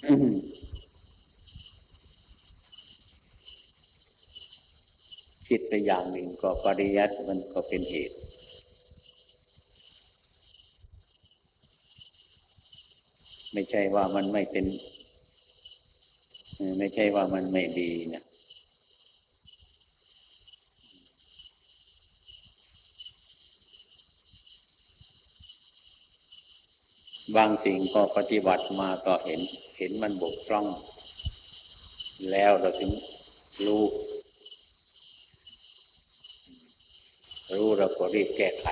คิดไปอย่างหนึ่งก็ปริยัติมันก็เป็นเหตุ ไม่ใช่ว่ามันไม่เป็น ไม่ใช่ว่ามันไม่ดีนะ บางสิ่งก็ปฏิบัติมาก็เห็น เห็นมันบกพร่อง แล้วเราถึงรู้ รู้เราก็รีบแก้ไข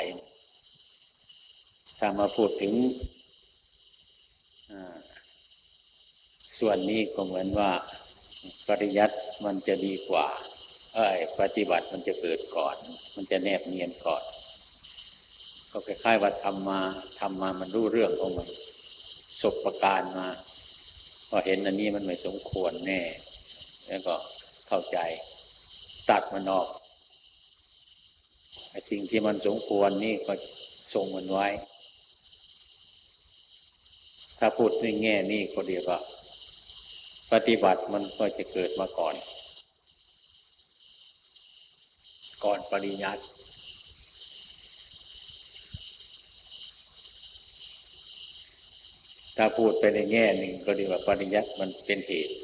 ถ้ามาพูดถึงส่วนนี้ก็เหมือนว่าปริยัติมันจะดีกว่า เอ้ย ปฏิบัติมันจะเกิดก่อน มันจะแนบเนียนก่อน ก็คล้ายๆว่าทำมาทำมามันรู้เรื่องของมันสบประการมาพอเห็นอันนี้มันไม่สมควรแน่ แล้วก็เข้าใจตัดมันออกไอ้สิ่งที่มันสมควรนี่ก็ทรงมันไว้ ถ้าพูดในแง่นี้ก็เดียวว่า ปฏิบัติมันก็จะเกิดมาก่อน ก่อนปริยัติ ถ้าพูดไปในแง่หนึ่งก็ดีว่าปริยัติมันเป็นเหตุ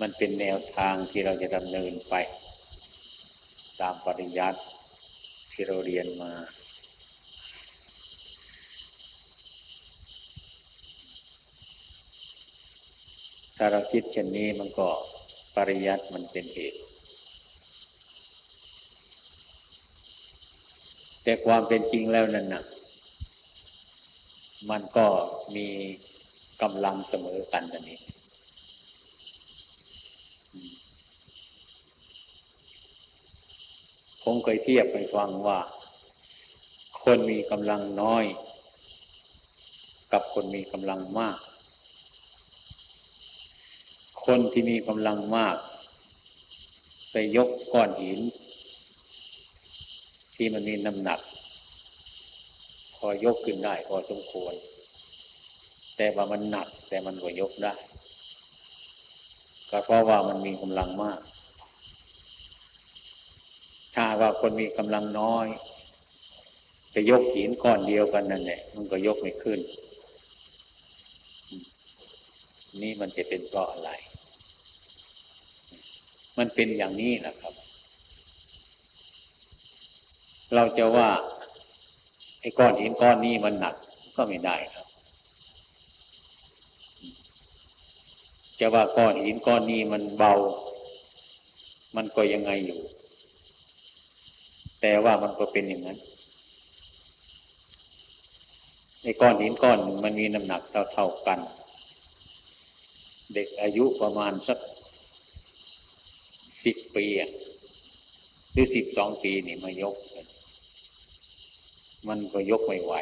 มันเป็นแนวทางที่เราจะดำเนินไป ตามปริยัติที่เราเรียนมา ถ้าเราคิดเช่นนี้มันก็ปริยัติมันเป็นเหตุ แต่ความเป็นจริงแล้วนั่นนะ มันก็มีกำลังเสมอกันนั่นเองผมเคยเทียบไปฟังว่า คนมีกำลังน้อย กับคนมีกำลังมาก คนที่มีกำลังมาก ไปยกก้อนหิน ที่มันมีน้ำหนัก พอยกขึ้นได้พอสมควร แต่ว่ามันหนัก แต่มันก็ยกได้ ก็เพราะว่ามันมีกำลังมาก ถ้าว่าคนมีกำลังน้อย จะยกหินก้อนเดียวกันนั่นแหละมันก็ยกไม่ขึ้น นี่มันจะเป็นเพราะอะไร มันเป็นอย่างนี้นะครับ เราจะว่า ไอ้ก้อนหินก้อนนี้มันหนักก็ไม่ได้ครับจะว่าก้อนหินก้อนนี้มันเบา มันก็ยังไงอยู่ แต่ว่ามันก็เป็นอย่างนั้นไอ้ก้อนหินก้อนมันมีน้ำหนักเท่าๆกัน เด็กอายุประมาณสักสิบปีหรือสิบสองปีนี่มายก มันก็ยกไม่ไหว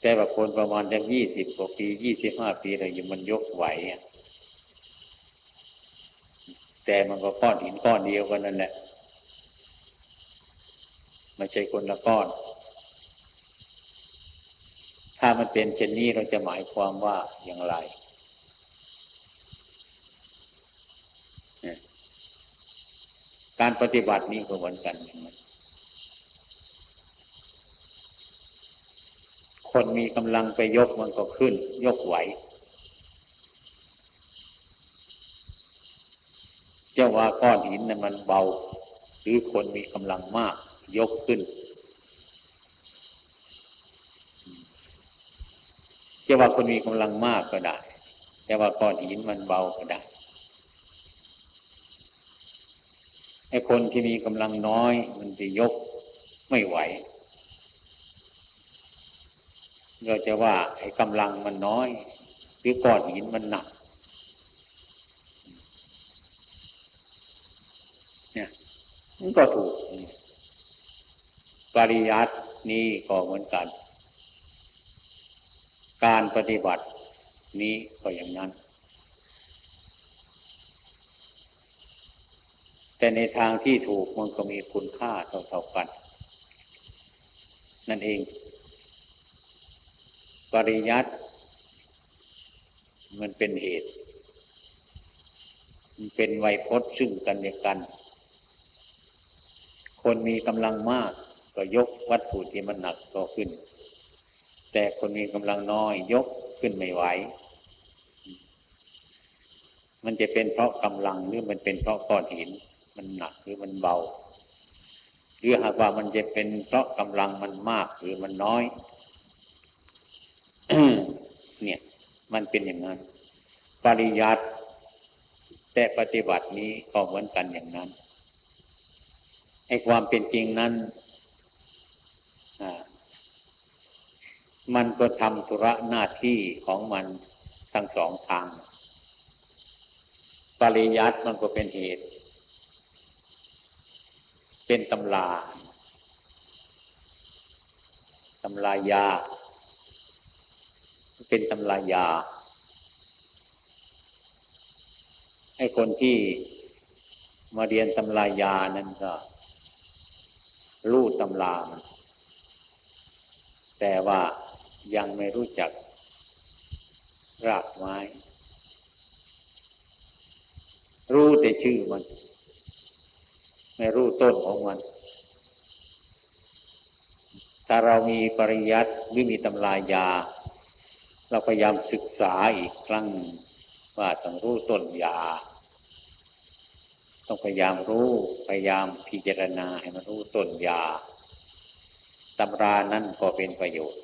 แต่ว่าคนประมาณจะยี่สิบกว่าปียี่สิบห้าปีอะไรอยู่มันยกไหวแต่มันก็ก้อนหินก้อนเดียวกันนั่นแหละไม่ใช่คนละก้อน ถ้ามันเป็นเช่นนี้เราจะหมายความว่าอย่างไรการปฏิบัตินี้ก็เหมือนกันอย่างนั้น คนมีกำลังไปยกมันก็ขึ้น ยกไหวเจ้าว่าก้อนหินนะ่ะมันเบา หรือคนมีกำลังมาก ยกขึ้นเจ้าว่าคนมีกำลังมากก็ได้เจ้าว่าก้อนหินมันเบาก็ได้ไอ้คนที่มีกำลังน้อย มันจะยกไม่ไหว เราจะว่าไอ้กำลังมันน้อยหรือก้อนหินมันหนักเนี่ยมันก็ถูกปริยัตินี้ก็เหมือนกัน การปฏิบัตินี้ก็อย่างนั้น แต่ในทางที่ถูกมันก็มีคุณค่าเท่าๆกัน นั่นเอง ริยัติมันเป็นเหตุ มันเป็นไวยพจน์ซึ่งกันและกัน คนมีกำลังมากก็ยกวัตถุที่มันหนักก็ขึ้น แต่คนมีกำลังน้อยยกขึ้นไม่ไหว มันจะเป็นเพราะกำลังหรือมันเป็นเพราะก้อนหิน มันหนักหรือมันเบา หรือหากว่ามันจะเป็นเพราะกำลังมันมากหรือมันน้อย เนี่ย มันเป็นอย่างนั้น ปริยัติแต่ปฏิบัตินี้ก็เหมือนกันอย่างนั้นไอ้ความเป็นจริงนั้นมันก็ทำธุระหน้าที่ของมันทั้งสองทาง ปริยัติมันก็เป็นเหตุ เป็นตำลาตำลายา เป็นตำลายา ให้คนที่มาเรียนตำลายานั้นก็รู้ตำรามันแต่ว่ายังไม่รู้จักรากไม้ รู้แต่ชื่อมัน ไม่รู้ต้นของมัน ถ้าเรามีปริยัติหรือมีตำรายา เราพยายามศึกษาอีกครั้งว่าต้องรู้ต้นยา ต้องพยายามรู้พยายามพิจารณาให้มันรู้ต้นยาตำรานั้นก็เป็นประโยชน์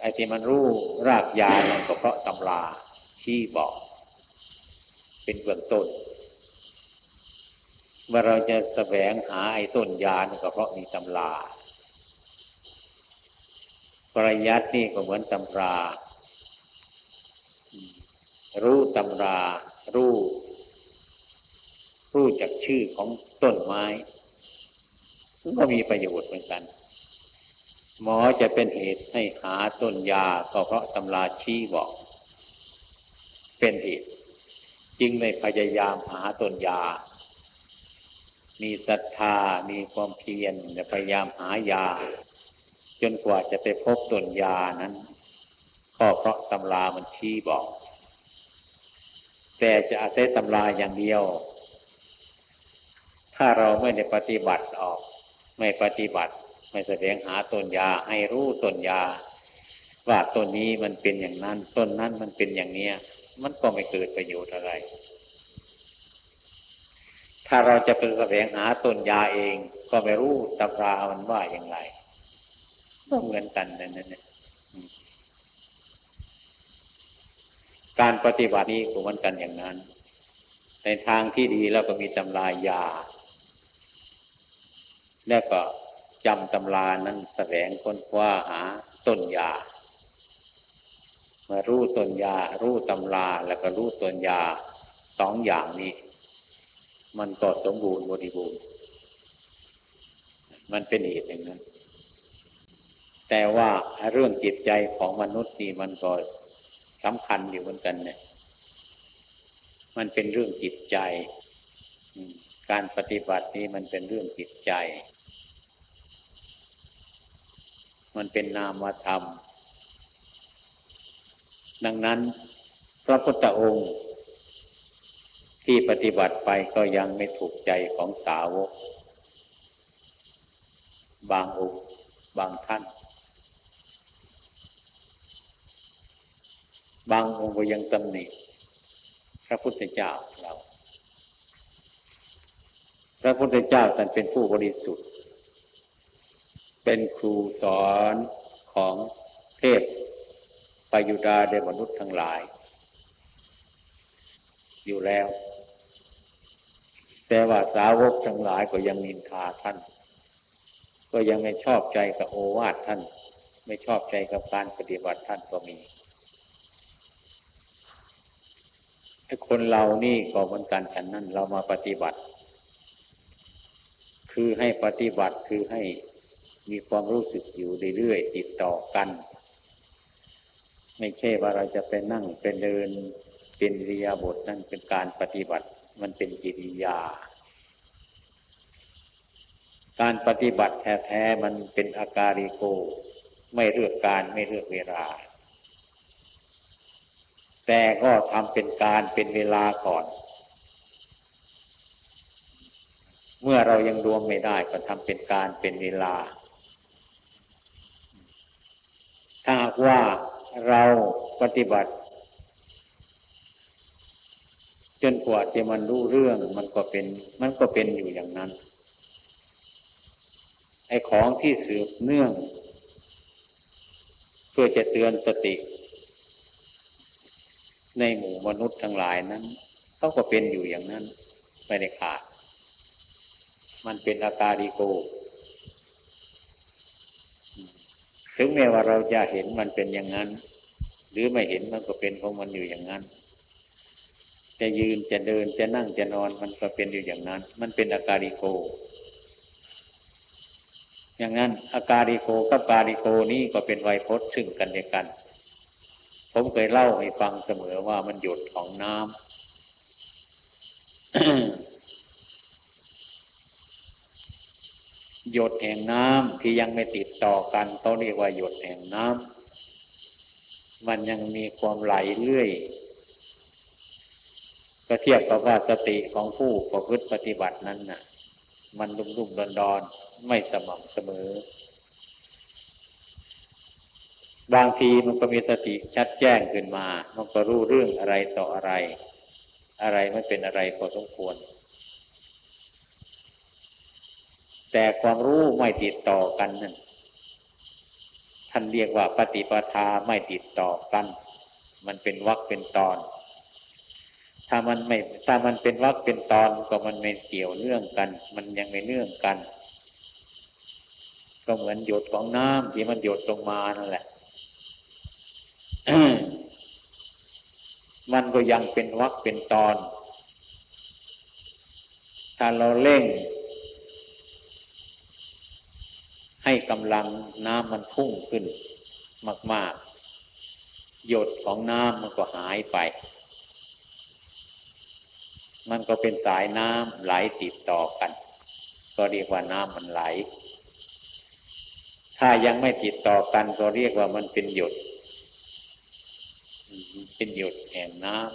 ไอ้ที่มันรู้รากยามันก็เพราะตำราที่บอก เป็นเบื้องต้นเมื่อเราจะแสวงหาไอ้ต้นยาก็เพราะมีตำรา ริยัตินี่ก็เหมือนตำรา รู้ตำรา รู้รู้จากชื่อของต้นไม้ก็มีประโยชน์เหมือนกัน หมอจะเป็นเหตุให้หาต้นยาก็เพราะตำราชี้บอก เป็นเหตุจึงเลยพยายามหาต้นยา มีศรัทธา มีความเพียรจะพยายามหายา จนกว่าจะไปพบตนยานั้น ก็เพราะตำรามันชี้บอก แต่จะอาศัยตำราอย่างเดียว ถ้าเราไม่ได้ปฏิบัติออก ไม่ปฏิบัติ ไม่แสดงหาตนยาให้รู้ตนยา ว่าต้นนี้มันเป็นอย่างนั้น ต้นนั้นมันเป็นอย่างเนี้ย มันก็ไม่เกิดประโยชน์อะไร ถ้าเราจะไปแสวงหาต้นยาเอง ก็ไม่รู้ตำรามันว่าอย่างไร ก็เหมือนกันนั่นนี่การปฏิบัตินี้ก็เหมือนกันอย่างนั้น ในทางที่ดีแล้วก็มีตำรายา แล้วก็จำตำรานั้นแสวงค้นคว้าหาต้นยามารู้ต้นยา รู้ตำราแล้วก็รู้ต้นยาสองอย่างนี้ มันก็สมบูรณ์บริบูรณ์ มันเป็นเหตุอย่างนั้น แต่ว่าเรื่องจิตใจของมนุษย์นี่มันก็สำคัญอยู่เหมือนกันเนี่ย มันเป็นเรื่องจิตใจ การปฏิบัตินี้มันเป็นเรื่องจิตใจ มันเป็นนามธรรม ดังนั้นพระพุทธองค์ ที่ปฏิบัติไปก็ยังไม่ถูกใจของสาวก บางองค์บางท่าน บางองค์ก็ยังตำหนิพระพุทธเจ้าเรา พระพุทธเจ้าท่านเป็นผู้บริสุทธิ์ เป็นครูสอนของเทพปยุดาเดมนุษย์ทั้งหลาย อยู่แล้ว แต่ว่าสาวกทั้งหลายก็ยังนินทาท่าน ก็ยังไม่ชอบใจกับโอวาทท่าน ไม่ชอบใจกับการปฏิบัติท่านก็มี ไอ้คนเรานี่ก็เหมือนกันฉันนั้นเรามาปฏิบัติ คือให้ปฏิบัติคือให้มีความรู้สึกอยู่เรื่อยๆติดต่อกัน ไม่ใช่ว่าเราจะไปนั่งเป็นเดินเป็นริยาบทนั่นเป็นการปฏิบัติมันเป็นกิริยา การปฏิบัติแท้ๆมันเป็นอาการิโก ไม่เลือกการไม่เลือกเวลา แต่ก็ทำเป็นการเป็นเวลาก่อน เมื่อเรายังรวมไม่ได้ก็ทำเป็นการเป็นเวลา ถ้าว่าเราปฏิบัติ จนกว่าจะมันรู้เรื่องมันก็เป็น มันก็เป็นอยู่อย่างนั้นไอ้ของที่สืบเนื่อง เพื่อจะเตือนสติ ในหมู่มนุษย์ทั้งหลายนั้นเขาก็เป็นอยู่อย่างนั้นไม่ได้ขาด มันเป็นอาการิโก ถึงแม้ว่าเราจะเห็นมันเป็นอย่างนั้น หรือไม่เห็นมันก็เป็นของมันอยู่อย่างนั้น จะยืนจะเดินจะนั่งจะนอนมันก็เป็นอยู่อย่างนั้น มันเป็นอาการิโก อย่างนั้นอาการิโกกับกาลิโกนี้ก็เป็นไวยพจน์ซึ่งกันและกัน ผมเคยเล่าให้ฟังเสมอว่ามันหยดของน้ำหยดแห่งน้ำที่ยังไม่ติดต่อกันเขาเรียกว่าหยดแห่งน้ำมันยังมีความไหลเรื่อยก็เทียบกับว่าสติของผู้ประพฤติปฏิบัตินั้นน่ะ มันรุ่มรุ่มดอนดอนไม่สม่ำเสมอ บางทีมันก็มีสติชัดแจ้งขึ้นมา มันก็รู้เรื่องอะไรต่ออะไร อะไรไม่เป็นอะไรพอสมควร แต่ความรู้ไม่ติดต่อกันนั่นท่านเรียกว่าปฏิปทาไม่ติดต่อกัน มันเป็นวักเป็นตอน ถ้ามันไม่ถ้ามันเป็นวักเป็นตอนก็มันไม่เกี่ยวเนื่องกัน มันยังไม่เนื่องกัน ก็เหมือนหยดของน้ำที่มันหยดลงมานั่นแหละ มันก็ยังเป็นวักเป็นตอน ถ้าเราเร่ง ให้กำลังน้ำมันพุ่งขึ้น มาก ๆ หยดของน้ำมันก็หายไป มันก็เป็นสายน้ำไหลติดต่อกัน ก็เรียกว่าน้ำมันไหล ถ้ายังไม่ติดต่อกันก็เรียกว่ามันเป็นหยด เป็นหยดแห่งน้ำ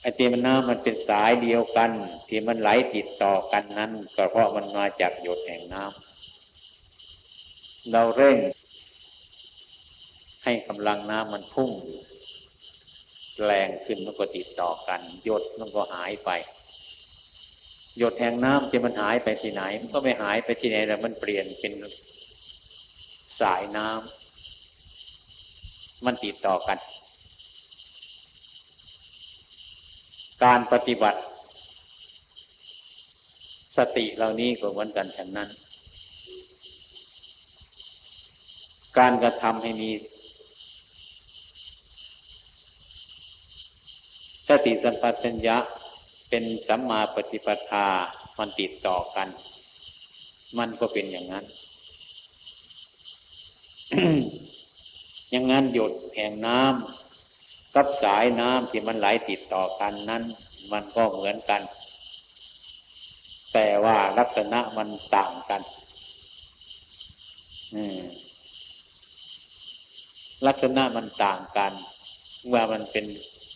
ไอ้ที่มันน้ำมันเป็นสายเดียวกัน ที่มันไหลติดต่อกันนั้นก็เพราะมันมาจากหยดแห่งน้ำเราเร่ง ให้กำลังน้ำมันพุ่งแรงขึ้นมันก็ติดต่อกัน หยดมันก็หายไปหยดแห่งน้ำจะมันหายไปที่ไหน มันก็ไม่หายไปที่ไหนแต่มันเปลี่ยนเป็น สายน้ำมันติดต่อกัน การปฏิบัติ สติเหล่านี้ก็เหมือนกันฉันนั้น การกระทำให้มีสติสัมปชัญญะเป็นสัมมาปฏิปทา มันติดต่อกัน มันก็เป็นอย่างนั้น อย่างนั้นหยดแห่งน้ำกับสายน้ำที่มันไหลติดต่อกันนั้น มันก็เหมือนกัน แต่ว่าลักษณะมันต่างกันลักษณะมันต่างกันเมื่อมันเป็น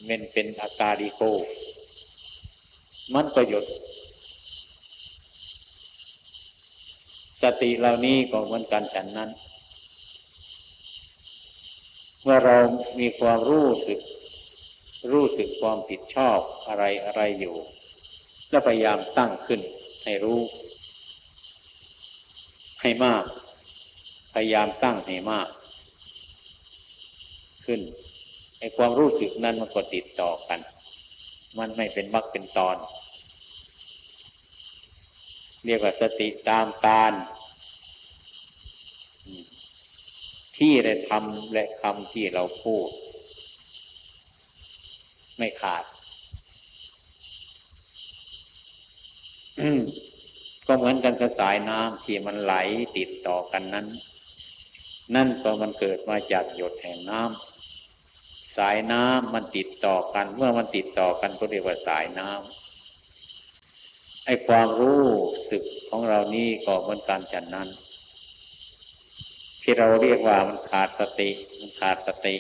เป็นเป็นอาการิโก มันก็หยดสติเหล่านี้ก็เหมือนกันฉันนั้น เมื่อเรามีความรู้สึก รู้สึกความผิดชอบอะไรอะไรอยู่ แล้วพยายามตั้งขึ้นให้รู้ ให้มาก พยายามตั้งให้มาก ขึ้นไอ้ความรู้สึกนั้นมันก็ติดต่อกัน มันไม่เป็นมรรคเป็นตอน เรียกว่าสติตามการ ที่ได้ทำและคำที่เราพูด ไม่ขาดก็เหมือนกันกับสายน้ำที่มันไหลติดต่อกันนั้น นั่นก็มันเกิดมาจากหยดแห่งน้ำสายน้ำมันติดต่อกัน เมื่อมันติดต่อกันก็เรียกว่าสายน้ำไอ้ความรู้สึกของเรานี่ก็เหมือนกันฉันนั้น ที่เราเรียกว่ามันขาดสติ มันขาดสติ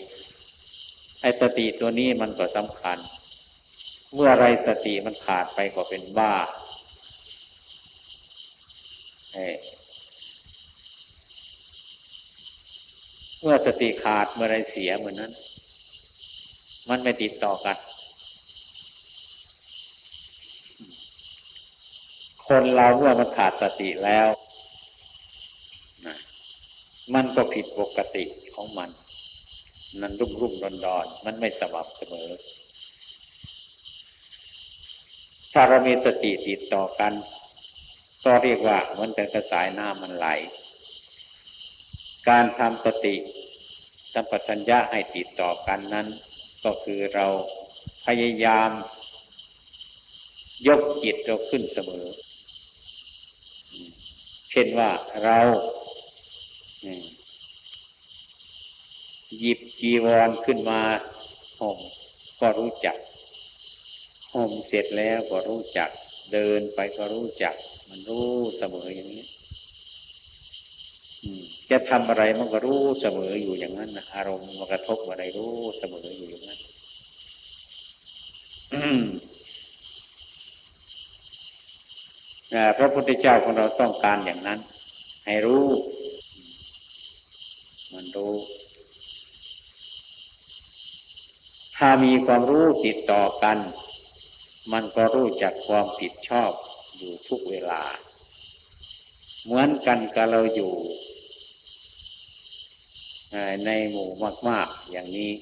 ไอ้สติตัวนี้มันก็สำคัญ เมื่อไรสติมันขาดไปก็เป็นบ้าเมื่อสติขาดเมื่อไรเสียเหมือนนั้น มันไม่ติดต่อกัน คนเราเมื่อมันขาดสติแล้ว มันก็ผิดปกติของมันนันรุ่มรุ่มดอนดอนมันไม่สม่ำเสมอ ถ้าเรามีสติติดต่อกัน ก็เรียกว่ามันเป็นกระสายน้ำมันไหล การทำสติสัมปชัญญะให้ติดต่อกันนั้น ก็คือเราพยายาม ยกจิตเราขึ้นเสมอ เช่นว่าเรา หยิบจีวรขึ้นมาห่มก็รู้จักห่มเสร็จแล้วก็รู้จัก เดินไปก็รู้จัก มันรู้เสมออย่างนี้จะทำอะไรมันก็รู้เสมออยู่อย่างนั้นอารมณ์มันกระทบอะไรรู้เสมออยู่อย่างนั้นพระพุทธเจ้าของเราต้องการอย่างนั้น ให้รู้ มันรู้ ถ้ามีความรู้ติดต่อกัน มันก็รู้จักความผิดชอบอยู่ทุกเวลา เหมือนกันกับเราอยู่ ในหมู่มาก ๆ อย่างนี้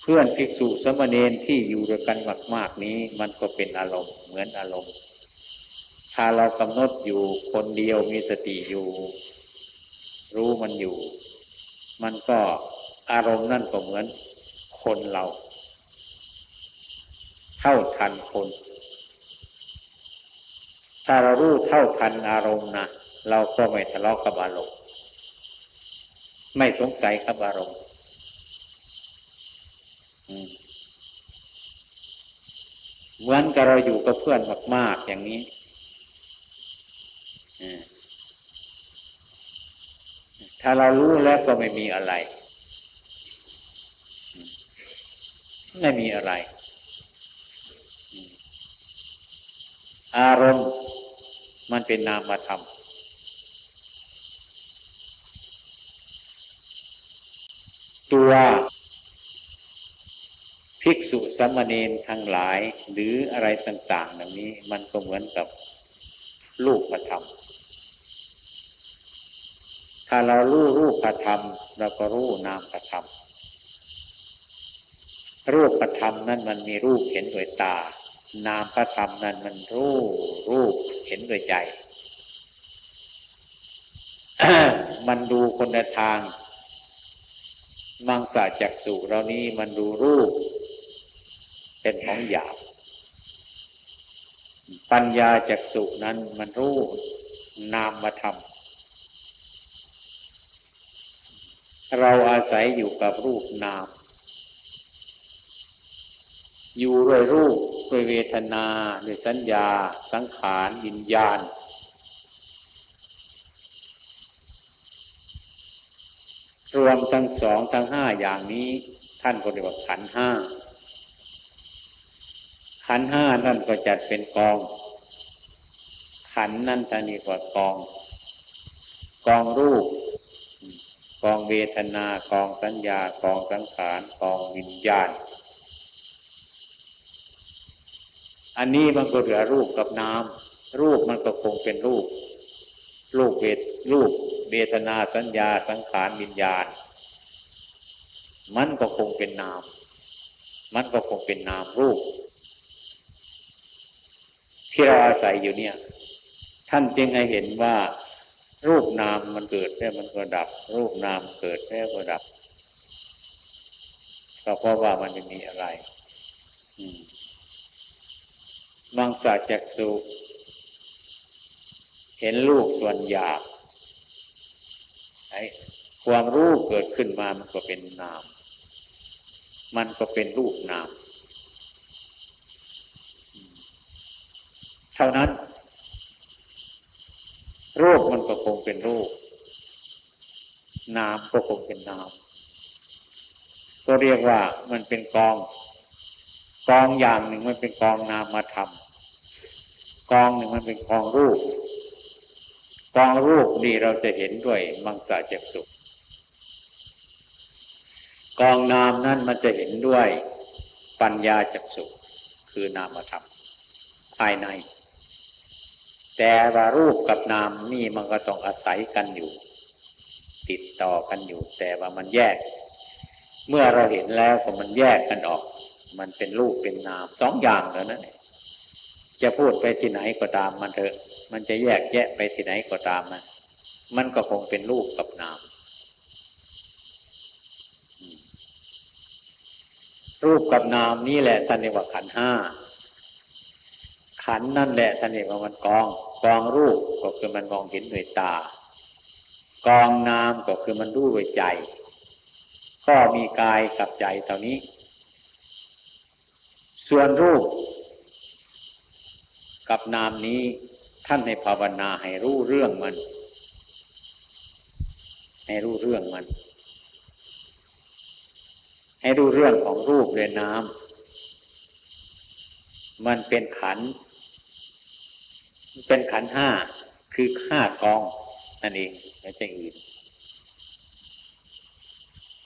เพื่อนภิกษุสมณีที่อยู่ด้วยกันมาก ๆ นี้ มันก็เป็นอารมณ์เหมือนอารมณ์ ถ้าเรากำหนดอยู่คนเดียวมีสติอยู่ รู้มันอยู่ มันก็อารมณ์นั่นก็เหมือนคนเรา เท่าทันคน ถ้าเรารู้เท่าทันอารมณ์นะเราก็ไม่ทะเลาะกับอารมณ์ไม่สงสัยกับอารมณ์เหมือนกับเราอยู่กับเพื่อนมาก ๆ อย่างนี้ ถ้าเรารู้แล้วก็ไม่มีอะไร ไม่มีอะไร อารมณ์มันเป็นนามธรรมตัว ภิกษุสัมมเนทั้งหลาย หรืออะไรต่างๆแบบนี้ มันก็เหมือนกับลูกประธรรม ถ้าเรารู้รูปธรรมเราก็รู้นามธรรมรูปธรรมนั้นมันมีรูปเห็นด้วยตา นามพระธรรมนั้นมันรู้รูปเห็นด้วยใจ มันดูคนละทาง มังสาจักสุเรานี้มันดูรูป เป็นของหยาบ ปัญญาจักสุนั้นมันรู้นามธรรมาทำ เราอาศัยอยู่กับรูปนาม อยู่ด้วยรูปด้วยเวทนาด้วยสัญญา สังขารวิญญาณ รวมทั้งสองทั้งห้าอย่างนี้ ท่านก็เรียกว่าขันห้าขันห้านั่นก็จัดเป็นกอง ขันนั่นท่านเรียกว่ากอง กองรูป กองเวทนากองสัญญากองสังขารกองวิญญาณ อันนี้มันก็เหลือรูปกับน้ำรูปมันก็คงเป็นรูป รูปเวทรูปเวทนาสัญญาสังขารวิญญาณ มันก็คงเป็นนาม มันก็คงเป็นนามรูป ที่เราอาศัยอยู่เนี่ย ท่านจึงให้เห็นว่า รูปนามมันเกิดแค่มันก็ดับ รูปนามเกิดแค่ก็ดับก็เพราะว่ามันไม่มีอะไรมังสาจักสุเห็นลูกส่วนหยาบไอ้ความรู้เกิดขึ้นมามันก็เป็นนาม มันก็เป็นรูปนาม เท่านั้น รูปมันก็คงเป็นรูป นามก็คงเป็นนาม ก็เรียกว่ามันเป็นกอง กองอย่างหนึ่งมันเป็นกองนามมาทำกองหนึ่งมันเป็นกองรูป กองรูปนี่เราจะเห็นด้วยมังสะจักสุกองนามนั่นมันจะเห็นด้วยปัญญาจักสุคือนามธรรมภายใน แต่ว่ารูปกับนามนี่มันก็ต้องอาศัยกันอยู่ ติดต่อกันอยู่ แต่ว่ามันแยก เมื่อเราเห็นแล้วก็มันแยกกันออก มันเป็นรูปเป็นนามสองอย่างแล้วนั่นจะพูดไปที่ไหนก็ตามมันเถอะ มันจะแยกแยะไปที่ไหนก็ตามมันมันก็คงเป็นรูปกับนามรูปกับนามนี่แหละท่านเรียกว่าขันห้า ขันนั่นแหละท่านเรียกว่ามันกอง กองรูปก็คือมันมองเห็นด้วยตา กองนามก็คือมันรู้ด้วยใจ ก็มีกายกับใจเท่านี้ ส่วนรูป กับนามนี้ท่านให้ภาวนาให้รู้เรื่องมัน ให้รู้เรื่องมัน ให้ดูเรื่องของรูปและน้ำมันเป็นขัน เป็นขันห้าคือห้ากองนั่นเองไม่ใช่อื่น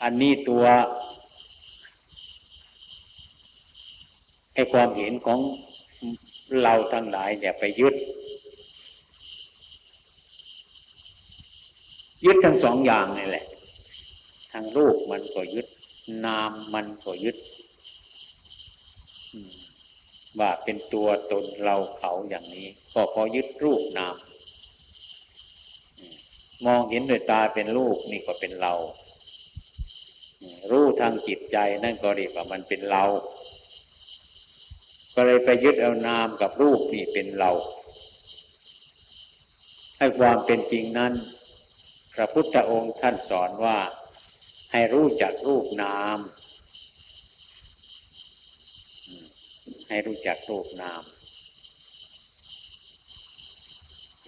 อันนี้ตัวไอความเห็นของเราทั้งหลายเนี่ยไปยึด ยึดทั้งสองอย่างนี่แหละทางรูปมันก็ยึด นามมันก็ยึด ว่าเป็นตัวตนเราเขาอย่างนี้ ก็พอยึดรูปนามมองเห็นด้วยตาเป็นรูปนี่ก็เป็นเรา รู้ทางจิตใจนั่นก็เรียกว่ามันเป็นเรา ก็เลยไปยึดเอานามกับรูปนี่เป็นเรา ให้ความเป็นจริงนั้น พระพุทธองค์ท่านสอนว่า ให้รู้จักรูปนาม ให้รู้จักรูปนาม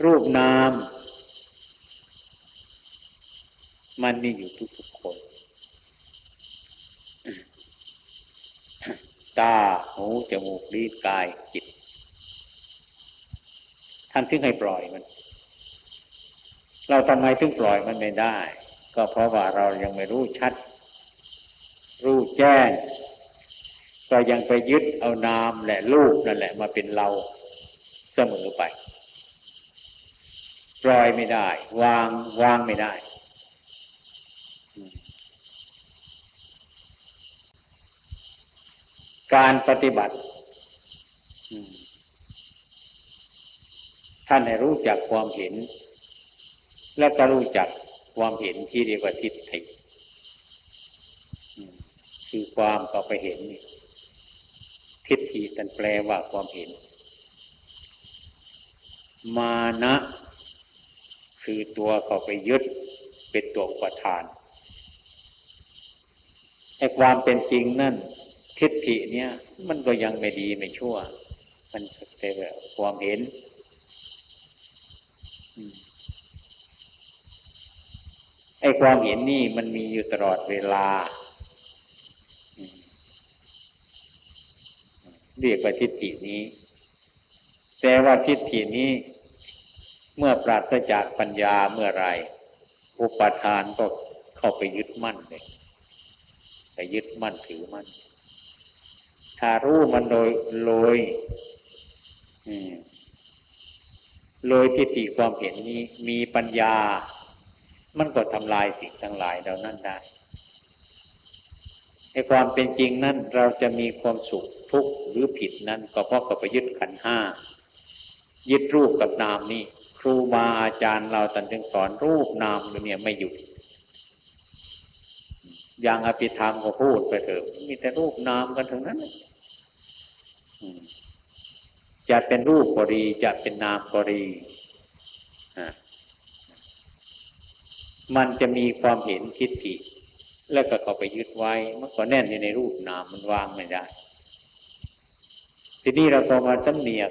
รูปนาม มันมีอยู่ทุกๆคน ตา หู จมูก ลิ้น กาย จิต ท่านถึงให้ปล่อยมัน เราทำไมถึงปล่อยมันไม่ได้ ก็เพราะว่าเรายังไม่รู้ชัด รู้แจ้ง ก็ยังไปยึดเอานามและรูปนั่นแหละมาเป็นเราเสมอไปปล่อยไม่ได้ วางวางไม่ได้การปฏิบัติ ท่านให้รู้จักความเห็น และก็รู้จักความเห็นที่เรียกว่าทิฏฐิคือความก็ไปเห็น ทิฏฐิตันแปลว่าความเห็น มานะคือตัวเขาไปยึดเป็นตัวอุปทานไอ้ความเป็นจริงนั่น ทิฏฐิเนี่ย มันก็ยังไม่ดีไม่ชั่ว มันเป็นความเห็นไอ้ความเห็นนี่มันมีอยู่ตลอดเวลา เรียกว่าทิฏฐินี้ แต่ว่าทิฏฐินี้ เมื่อปราศจากปัญญาเมื่อไรอุปทานก็เข้าไปยึดมั่นเลยไปยึดมั่นถือมั่นถ้ารู้มันโดยโดยโดยทิฏฐิความเห็นนี้มีปัญญา มันก็ทำลายสิ่งทั้งหลายเหล่านั้นได้ ในความเป็นจริงนั้นเราจะมีความสุขทุกข์หรือผิดนั้นก็เพราะกับไปยึดขันห้ายึดรูปกับนามนี่ครูบาอาจารย์เราตันจึงสอนรูปนามเนี่ยไม่หยุดอย่างอภิธรรมก็พูดไปเถอะมีแต่รูปนามกันทั้งนั้นจะเป็นรูปก็ดี จะเป็นนามก็ดีมันจะมีความเห็นทิฏฐิ แล้วก็เข้าไปยึดไว้ มันก็แน่นอยู่ในรูปนามมันวางไม่ได้ ทีนี้เราพอมาสำเนียก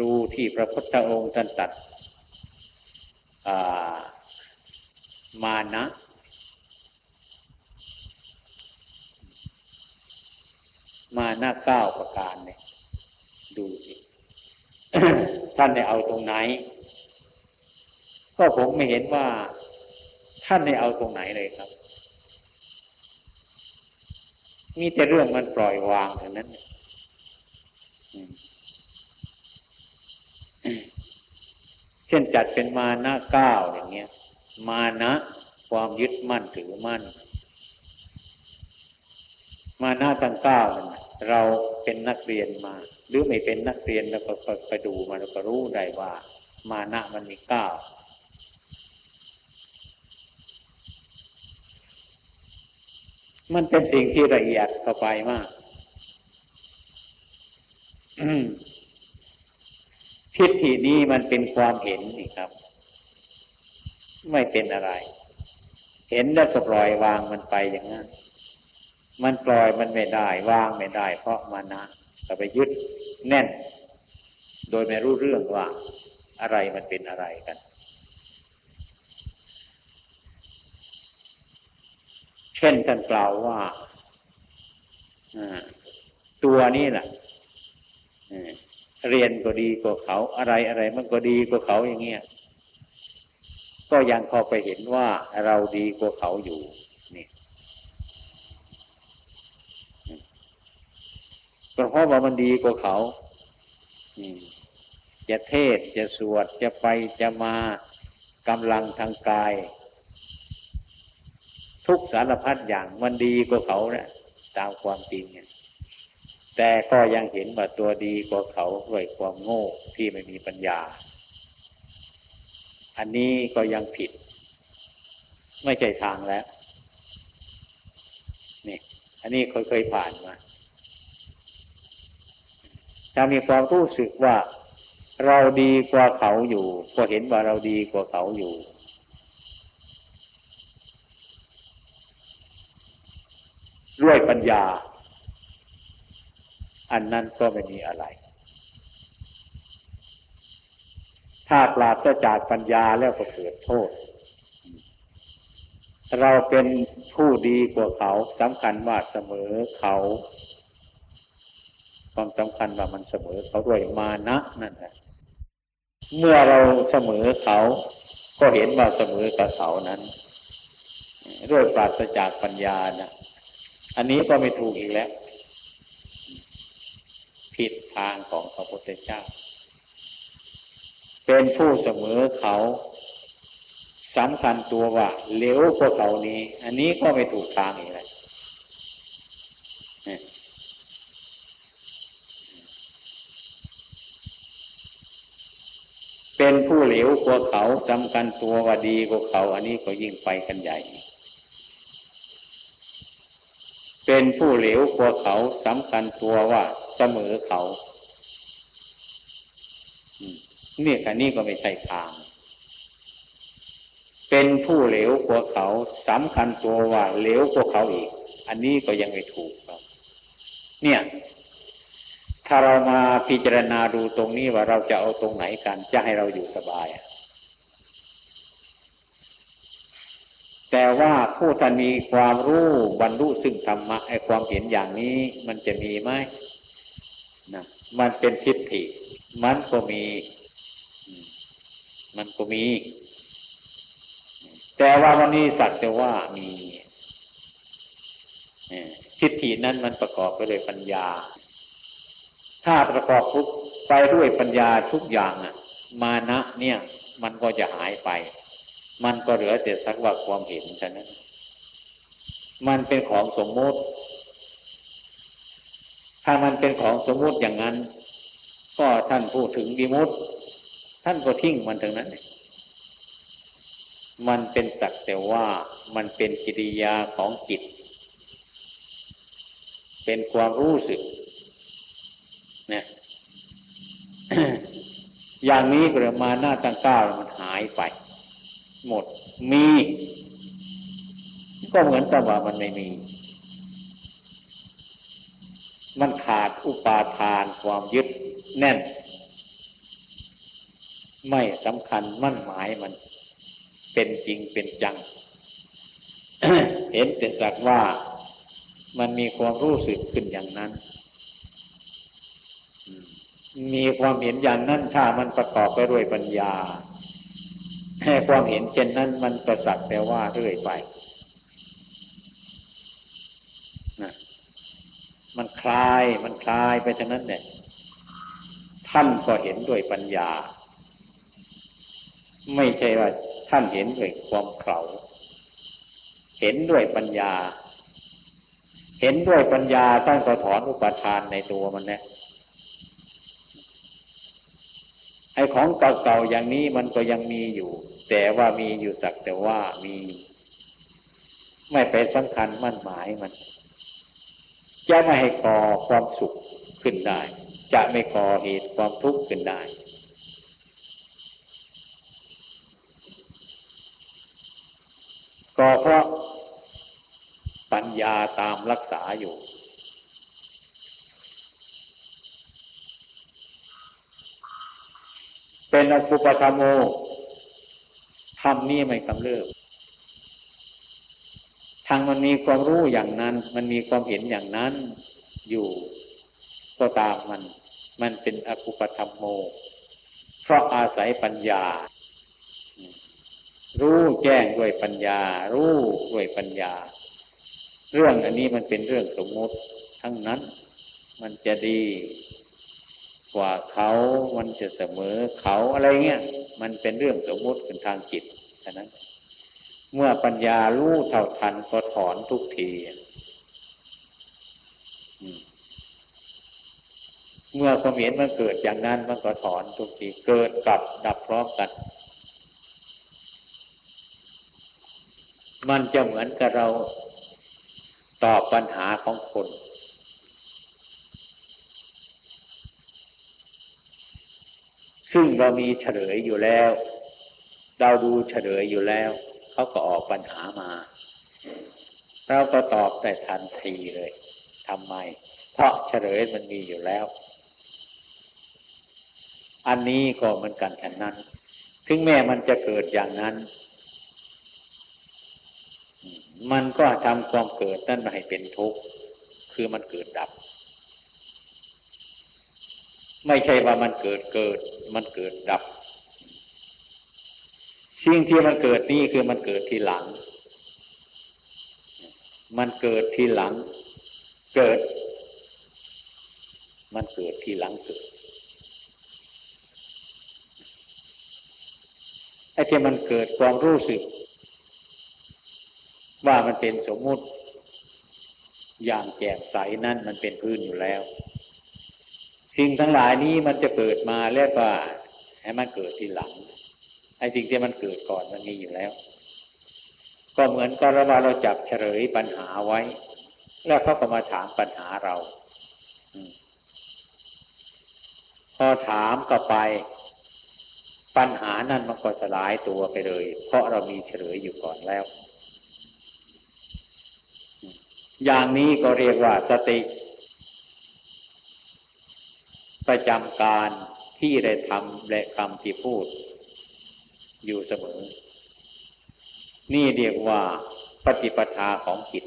ดูที่พระพุทธองค์ท่านตัดมานะมาหน้าเก้าประการเนี่ยดูสิท่านได้เอาตรงไหน ก็ผมไม่เห็นว่า ท่านได้เอาตรงไหนเลยครับ มีแต่เรื่องมันปล่อยวางเท่านั้นเช่นจัดเป็นมานะเก้าอย่างเงี้ย มานะ ความยึดมั่นถือมั่น มานะตั้งเก้าเราเป็นนักเรียนมา หรือไม่เป็นนักเรียนแล้วก็ไปดูมาแล้วก็รู้ได้ว่า มานะมันมีเก้า มันเป็นสิ่งที่ละเอียดเข้าไปมากทิฏฐินี้มันเป็นความเห็นนี่ครับ ไม่เป็นอะไร เห็นแล้วก็ปล่อยวางมันไปอย่างนั้น มันปล่อยมันไม่ได้วางไม่ได้ เพราะมานะก็ไปยึดแน่น โดยไม่รู้เรื่องว่าอะไรมันเป็นอะไรกัน ช่นท่านกล่าวว่าตัวนี้แหละเรียนก็ดีกว่าเขาอะไรอะไรมันก็ดีกว่าเขาอย่างเงี้ยก็ยังพอไปเห็นว่าเราดีกว่าเขาอยู่นี่เพราะว่ามันดีกว่าเขาจะเทศจะสวดจะไปจะมากำลังทางกาย ทุกสารพัดอย่างมันดีกว่าเขาเนะี่ยตามความจริงเนี่ยแต่ก็ยังเห็นว่าตัวดีกว่าเขาด้วยความโง่ที่ไม่มีปัญญา อันนี้ก็ยังผิด ไม่ใช่ทางแล้วนี่อันนี้เคยเคยผ่านมาถ้ามีความรู้สึกว่าเราดีกว่าเขาอยู่ ก็เห็นว่าเราดีกว่าเขาอยู่ ด้วยปัญญา อันนั้นก็ไม่มีอะไร ถ้าปราศจากปัญญาแล้วก็เกิดโทษ เราเป็นผู้ดีกว่าเขาสำคัญว่าเสมอเขาความสำคัญว่ามันเสมอเขาด้วยมานะนั่นแหละเมื่อเราเสมอเขา ก็เห็นว่าเสมอกับเขานั้น ด้วยปราศจากปัญญานะ อันนี้ก็ไม่ถูกอีกแล้ว ผิดทางของพระพุทธเจ้า เป็นผู้เสมอเขาสำคัญตัวว่าเลี้ยวกว่าเขานี้ อันนี้ก็ไม่ถูกทางอีกแล้วเป็นผู้เหลวกว่าเขาจำกันตัวว่าดีกว่าเขา อันนี้ก็ยิ่งไปกันใหญ่ เป็นผู้เหลวกว่าเขาสำคัญตัวว่าเสมอเขาเนี่ยอันนี้ก็ไม่ใช่ทาง เป็นผู้เหลวกว่าเขาสำคัญตัวว่าเหลวกว่าเขาอีก อันนี้ก็ยังไม่ถูกครับ เนี่ย ถ้าเรามาพิจารณาดูตรงนี้ว่าเราจะเอาตรงไหนกันจะให้เราอยู่สบาย แต่ว่าผู้ท่านมีความรู้บรรลุซึ่งธรรมะไอความเห็นอย่างนี้มันจะมีไหมนะมันเป็นทิฏฐิ มันก็มี มันก็มี แต่ว่าวันนี้สักแต่ว่ามีทิฏฐินั้นมันประกอบไปด้วยปัญญา ถ้าประกอบทุกไปด้วยปัญญาทุกอย่างอะ มานะเนี่ย มันก็จะหายไป มันก็เหลือแต่สักว่าความเห็นเท่านั้น มันเป็นของสมมติ ถ้ามันเป็นของสมมติอย่างนั้น ก็ท่านพูดถึงดิมุตท่านก็ทิ้งมันถึงนั้น มันเป็นสักแต่ว่ามันเป็นกิริยาของจิต เป็นความรู้สึกนี่ยอย่างนี้ก็มาหน้าตั้งก้าวมันหายไป หมดมี ก็เหมือนกับว่ามันไม่มี มันขาดอุปาทานความยึดแน่น ไม่สำคัญมั่นหมายมัน เป็นจริงเป็นจัง เห็นแต่สักว่ามันมีความรู้สึกขึ้นอย่างนั้น มีความเห็นอย่างนั้นถ้ามันประกอบไปด้วยปัญญา ให้ความเห็นเช่นนั้นมันประสักแต่ว่าเรื่อยไปนะมันคลายมันคลายไปฉะนั้นเนี่ยท่านก็เห็นด้วยปัญญา ไม่ใช่ว่าท่านเห็นด้วยความเข่าเห็นด้วยปัญญา เห็นด้วยปัญญาท่านก็ถอนอุปทานในตัวมันเนี่ย ไอ้ของเก่าๆอย่างนี้มันก็ยังมีอยู่ แต่ว่ามีอยู่สักแต่ว่ามี ไม่ไปสำคัญมั่นหมายมัน จะไม่ให้ก่อความสุขขึ้นได้ จะไม่ก่อเหตุความทุกข์ขึ้นได้ก็เพราะปัญญาตามรักษาอยู่ เป็นอสุปธรรมโมธรรมนี้ไม่กำเริบทางมันมีความรู้อย่างนั้น มันมีความเห็นอย่างนั้นอยู่ก็ตามมัน มันเป็นอคุปธรรมโม เพราะอาศัยปัญญา รู้แจ้งด้วยปัญญา รู้ด้วยปัญญา เรื่องอันนี้มันเป็นเรื่องสมมติทั้งนั้น มันจะดี กว่าเขามันจะเสมอเขาอะไรเงี้ยมันเป็นเรื่องสมมติเป็นทางจิตฉะนั้น เมื่อปัญญารู้เท่าทันก็ถอนทุกทีเมื่อความเห็นมันเกิดอย่างนั้นมันก็ถอนทุกทีเกิดกับดับพร้อมกัน มันจะเหมือนกับเราตอบปัญหาของคน ซึ่งเรามีเฉลยอยู่แล้ว เราดูเฉลยอยู่แล้ว เขาก็ออกปัญหามา เราก็ตอบแต่ทันทีเลยทำไม เพราะเฉลยมันมีอยู่แล้ว อันนี้ก็เหมือนกันฉันนั้น ถึงแม้มันจะเกิดอย่างนั้น มันก็ทำความเกิดนั่นมาให้เป็นทุกข์ คือมันเกิดดับ ไม่ใช่ว่ามันเกิดเกิด มันเกิดดับ สิ่งที่มันเกิดนี่คือมันเกิดทีหลัง มันเกิดทีหลัง เกิด มันเกิดทีหลังเกิดไอ้ที่มันเกิดความรู้สึก ว่ามันเป็นสมมุติ อย่างแจ่มใสนั่นมันเป็นพื้นอยู่แล้ว สิ่งทั้งหลายนี้มันจะเกิดมาแล้วก็ให้มันเกิดทีหลังไอ้สิ่งที่มันเกิดก่อนมันมีอยู่แล้ว ก็เหมือนกับว่าเราจับเฉลยปัญหาไว้ แล้วเขาก็มาถามปัญหาเราพอถามก็ไป ปัญหานั้นมันก็สลายตัวไปเลย เพราะเรามีเฉลยอยู่ก่อนแล้ว อย่างนี้ก็เรียกว่าสติ ประจำการที่ได้ทำและคำที่พูด อยู่เสมอ นี่เรียกว่าปฏิปทาของจิต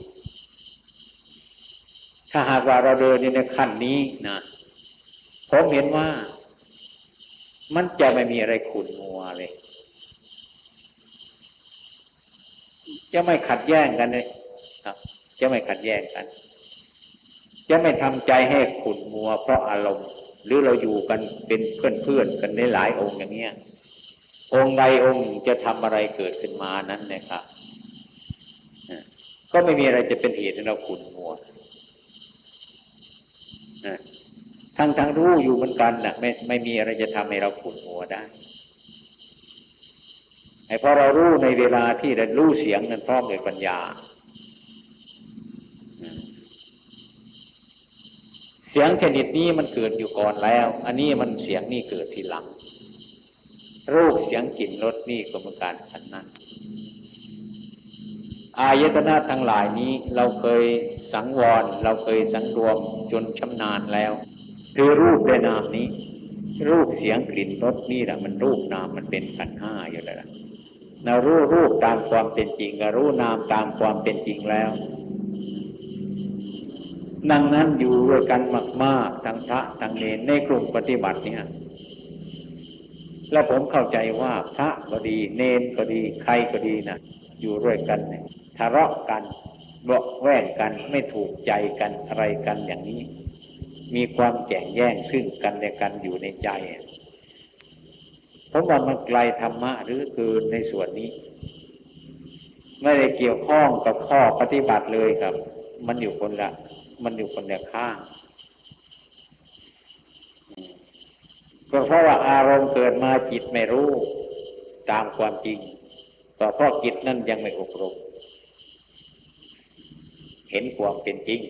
ถ้าหากว่าเราเดินในขั้นนี้นะผมเห็นว่า มันจะไม่มีอะไรขุนมัวเลย จะไม่ขัดแย้งกันเลยครับ จะไม่ขัดแย้งกัน จะไม่ทำใจให้ขุนมัวเพราะอารมณ์ หรือเราอยู่กันเป็นเพื่อนเพื่อนกันในหลายองค์อย่างเนี้ยองค์ใดองค์จะทำอะไรเกิดขึ้นมานั้นเนี่ยครับก็ไม่มีอะไรจะเป็นเหตุให้เราขุ่นมัวทั้งทั้งรู้อยู่เหมือนกันนะ่ะไม่ไม่มีอะไรจะทำให้เราขุ่นมัวได้ไอ้พอเรารู้ในเวลาที่เรารู้เสียงนั้นพร้อมด้วยปัญญา เสียงชนิดนี้มันเกิดอยู่ก่อนแล้ว อันนี้มันเสียงนี่เกิดทีหลัง รูปเสียงกลิ่นรสนี่ก็เหมือนกันฉันนั้น อายตนะทั้งหลายนี้เราเคยสังวร เราเคยสังรวมจนชำนาญแล้ว คือรูปและนามนี้ รูปเสียงกลิ่นรสนี่แหละมันรูปนามมันเป็นขันห้าอยู่แล้วนะรู้รูปตามความเป็นจริงกับรู้นามตามความเป็นจริงแล้ว ดังนั้นอยู่ด้วยกันมากๆทั้งพระทั้งเนรในกลุ่มปฏิบัติเนี่ยแล้วผมเข้าใจว่าพระก็ดี เนนก็ดีใครก็ดีนะอยู่ด้วยกันเนี่ยทะเลาะกันเบาแว่งกันไม่ถูกใจกันอะไรกันอย่างนี้ มีความแข่งแย่งซึ่งกันและกันอยู่ในใจผมว่ามันไกลธรรมะหรือคือในส่วนนี้ ไม่ได้เกี่ยวข้องกับข้อปฏิบัติเลยครับ มันอยู่คนละ มันอยู่คนละข้าง ก็เพราะว่าอารมณ์เกิดมาจิตไม่รู้ตามความจริงก็เพราะจิตนั่นยังไม่อบรม เห็นความเป็นจริง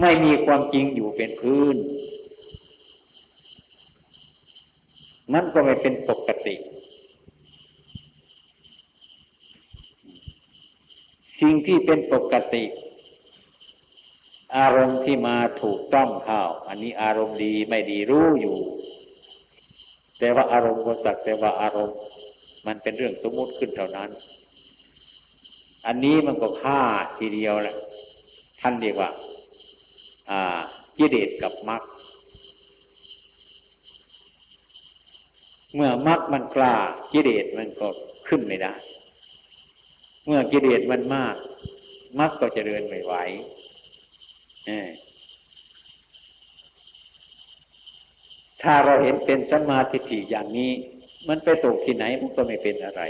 ไม่มีความจริงอยู่เป็นพื้นนั่นก็ไม่เป็นปกติ สิ่งที่เป็นปกติ อารมณ์ที่มาถูกต้องเข้าอันนี้อารมณ์ดีไม่ดีรู้อยู่ แต่ว่าอารมณ์ก็สักแต่ว่าอารมณ์ มันเป็นเรื่องสมมติขึ้นเท่านั้น อันนี้มันก็ฆ่าทีเดียวแหละท่านเรียกว่ากิเลสกับมรรคเมื่อมรรคมันกล้ากิเลสมันก็ขึ้นไม่ได้ เมื่อกิเลสมันมากมรรคก็จะเดินไม่ไหวถ้าเราเห็นเป็นสมาธิิอย่างนี้ มันไปตกที่ไหนมันก็ไม่เป็นอะไร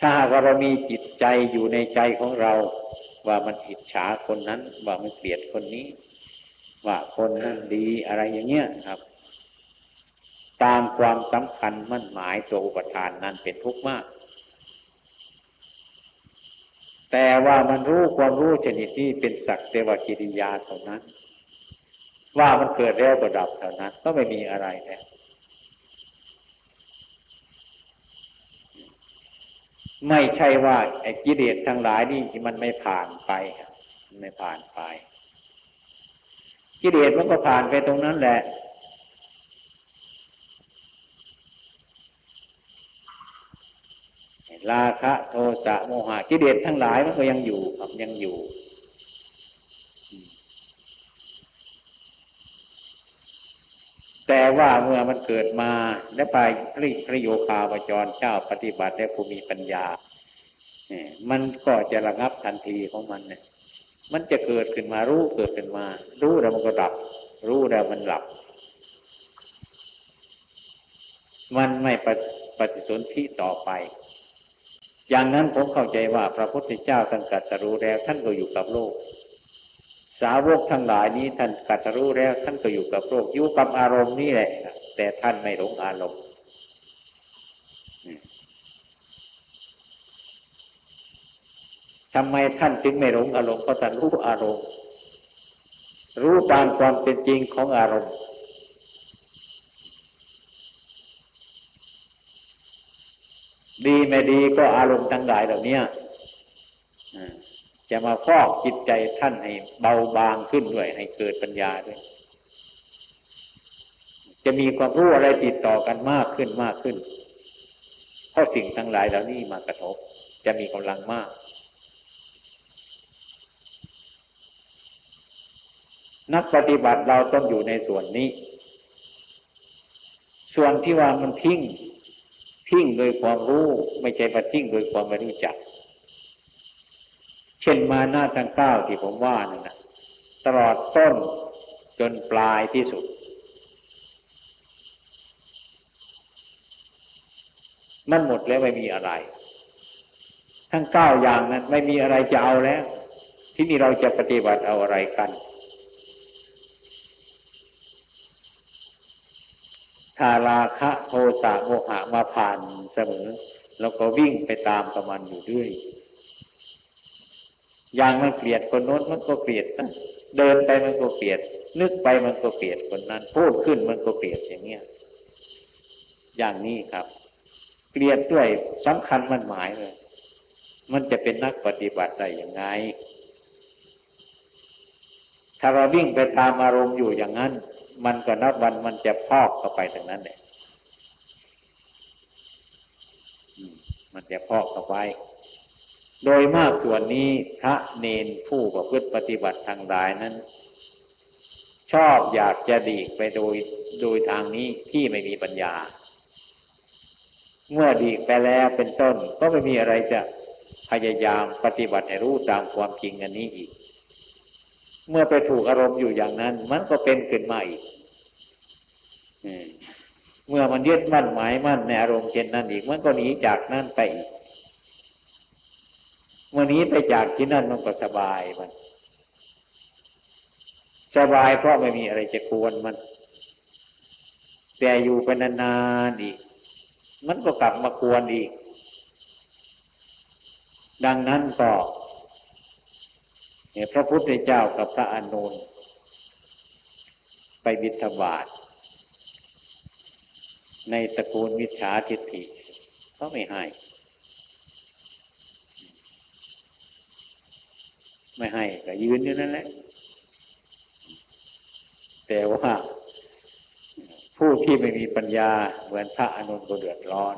ถ้าหากเรามีจิตใจอยู่ในใจของเรา ว่ามันอิจฉาคนนั้น ว่ามันเกลียดคนนี้ ว่าคนนั้นดีอะไรอย่างเงี้ยครับ ตามความสำคัญมั่นหมายตัวอุปทานนั้นเป็นทุกข์มาก แต่ว่ามันรู้ความรู้ชนิดที่เป็นสักเทวกิริยาเท่านั้น ว่ามันเกิดแล้วก็ดับเท่านั้น ก็ไม่มีอะไรแล้วไม่ใช่ว่าไอ้กิเลสทั้งหลายนี่มันไม่ผ่านไปไม่ผ่านไปกิเลสมันก็ผ่านไปตรงนั้นแหละ ราคะโทสะโมหะกิเลสทั้งหลายมันก็ยังอยู่ครับยังอยู่แต่ว่าเมื่อมันเกิดมาและไปพริพระโยคาวจรเจ้าปฏิบัติและผู้มีปัญญาเนี่ยมันก็จะระงับทันทีของมันเนี่ย มันจะเกิดขึ้นมารู้เกิดขึ้นมา รู้แล้วมันก็ดับ รู้แล้วมันหลับ มันไม่ปฏิสนธิต่อไป อย่างนั้นผมเข้าใจว่าพระพุทธเจ้าท่านกัตรู้แล้วท่านก็อยู่กับโลก สาวกทั้งหลายนี้ท่านกัตรู้แล้วท่านก็อยู่กับโลกอยู่กับอารมณ์นี่แหละ แต่ท่านไม่หลงอารมณ์ทำไมท่านจึงไม่หลงอารมณ์เพราะท่านรู้อารมณ์ รู้ตามความเป็นจริงของอารมณ์ ดีไม่ดีก็อารมณ์ทั้งหลายเหล่านี้จะมาฟอกจิตใจท่านให้เบาบางขึ้นด้วยให้เกิดปัญญาด้วย จะมีความรู้อะไรติดต่อกันมากขึ้นมากขึ้น เพราะสิ่งทั้งหลายเหล่านี้มากระทบ จะมีกำลังมาก นักปฏิบัติเราต้องอยู่ในส่วนนี้ ส่วนที่ว่ามันทิ้ง ทิ้งโดยความรู้ไม่ใช่ปทิ้งโดยความไม่รู้จัก เช่นมาหน้าทางเก้าที่ผมว่านั่นนะตลอดต้นจนปลายที่สุด มันหมดแล้วไม่มีอะไร ทั้งเก้าอย่างนั้นไม่มีอะไรจะเอาแล้ว ที่นี่เราจะปฏิบัติเอาอะไรกัน ถ้าราคะโทสะโมหะมาผ่านเสมอเราก็วิ่งไปตามประมันอยู่ด้วย อย่างมันเกลียดคนโน้นมันก็เกลียดนะเดินไปมันก็เปลี่ยนนึกไปมันก็เปลี่ยนคนนั้น พูดขึ้นมันก็เปลี่ยนอย่างเนี้ยอย่างนี้ครับเปลี่ยนด้วยสำคัญมันหมายเลย มันจะเป็นนักปฏิบัติได้อย่างไง ถ้าเราวิ่งไปตามอารมณ์อยู่อย่างนั้น มันก็นับวันมันจะพอกเข้าไปถึงนั้นเลยมันจะพอกเข้าไป โดยมากส่วนนี้พระเนนผู้ประพฤติปฏิบัติทางใดนั้น ชอบอยากจะดีไปโดยโดยทางนี้ที่ไม่มีปัญญา เมื่อดีไปแล้วเป็นต้นก็ไม่มีอะไรจะพยายามปฏิบัติให้รู้ตามความจริงอันนี้อีก เมื่อไปถูกอารมณ์อยู่อย่างนั้น มันก็เป็นขึ้นมาอีกเมื่อมันยึดมั่นหมายมั่นในอารมณ์เช่นนั้นอีก มันก็หนีจากนั่นไปอีกเมื่อนี้ไปจากที่นั่นมันก็สบายมัน สบายเพราะไม่มีอะไรจะกวนมัน แต่อยู่ไปนานๆอีก มันก็กลับมากวนอีก ดังนั้นก็ พระพุทธเจ้ากับพระอนุนไปบิณฑบาตในตระกูลมิจฉาทิฏฐิก็ไม่ให้ ไม่ให้ก็ยืนอยู่นั่นแหละ แต่ว่าผู้ที่ไม่มีปัญญาเหมือนพระอนุนก็เดือดร้อน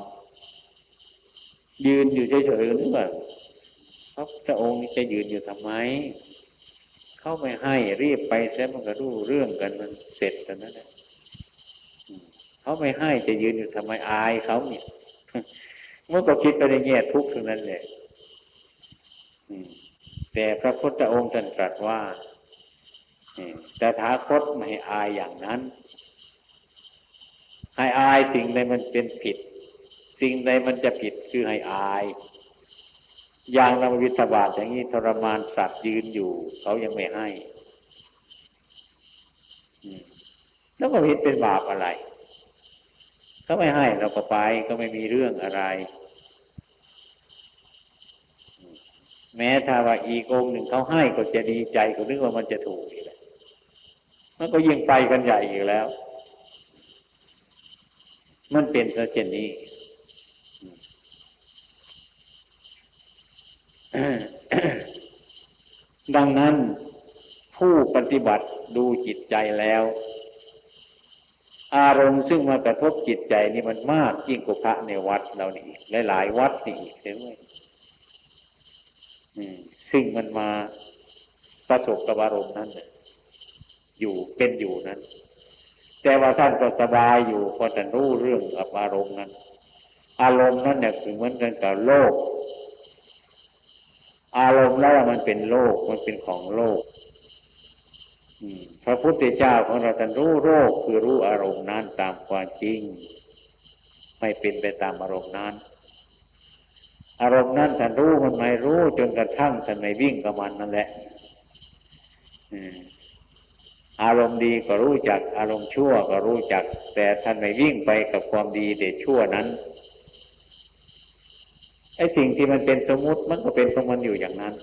ยืนอยู่เฉยๆหรือเปล่าพระองค์นี้จะยืนอยู่ทำไม เขาไม่ให้รีบไปเสียมันก็รู้เรื่องกันมันเสร็จกันนั่นแหละเขาไม่ให้จะยืนอยู่ทำไมอายเขาเนี่ยเมื่อก็คิดไปในแง่ทุกข์เท่านั้นเลยแต่พระพุทธองค์ท่านตรัสว่าแต่ถาคตไม่อายอย่างนั้น ให้อายสิ่งใดมันเป็นผิด สิ่งใดมันจะผิดคือให้อาย อย่างเราวิทบาทอย่างนี้ทรมานสัตว์ยืนอยู่ เขายังไม่ให้แล้วก็ผิดเป็นบาปอะไรเขาไม่ให้เราก็ไปก็ไม่มีเรื่องอะไร แม้ถ้าว่าอีกองหนึ่งเขาให้ก็จะดีใจก็นึกว่ามันจะถูกอีกแล้วมันก็ยิ่งไปกันใหญ่อีกแล้ว มันเป็นเช่นนี้ ดังนั้นผู้ปฏิบัติดูจิตใจแล้วอารมณ์ซึ่งมากระทบจิตใจนี่มันมากยิ่งกว่าพระในวัดเรานี่หลาย ๆ วัดนี่อีกเสียด้วยซึ่งมันมาประสบกับอารมณ์นั้นอยู่เป็นอยู่นั้น แต่ว่าท่านก็สบายอยู่พอท่านรู้เรื่องกับอารมณ์นั้น อารมณ์นั้นเนี่ยคือเหมือนกันกับโลก อารมณ์แล้วมันเป็นโลกมันเป็นของโลกพระพุทธเจ้าของเราท่านรู้โรคคือรู้อารมณ์นั้นตามความจริง ไม่เป็นไปตามอารมณ์นั้น อารมณ์นั้นท่านรู้มันไม่รู้จนกระทั่งท่านไม่วิ่งกับมันนั่นแหละอารมณ์ดีก็รู้จัก อารมณ์ชั่วก็รู้จัก แต่ท่านไม่วิ่งไปกับความดีเด็ดชั่วนั้น ไอ้สิ่งที่มันเป็นสมมุติมันก็เป็นของมันอยู่อย่างนั้น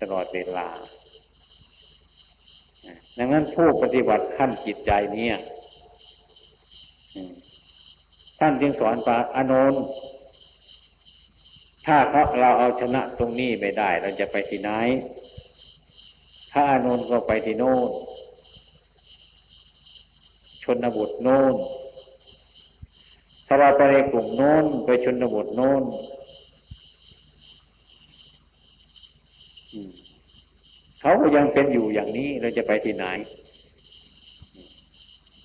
ตลอดเวลา ดังนั้นผู้ปฏิบัติขั้นจิตใจเนี่ยท่านจึงสอนปาอานนท์ถ้าเขาเราเอาชนะตรงนี้ไม่ได้ เราจะไปที่ไหน ถ้าอานนท์ก็ไปที่โน่นชนบทโน่น ถ้าเราไปในกลุ่มโน้นไปชนบทโน้นเขาก็ยังเป็นอยู่อย่างนี้เราจะไปที่ไหน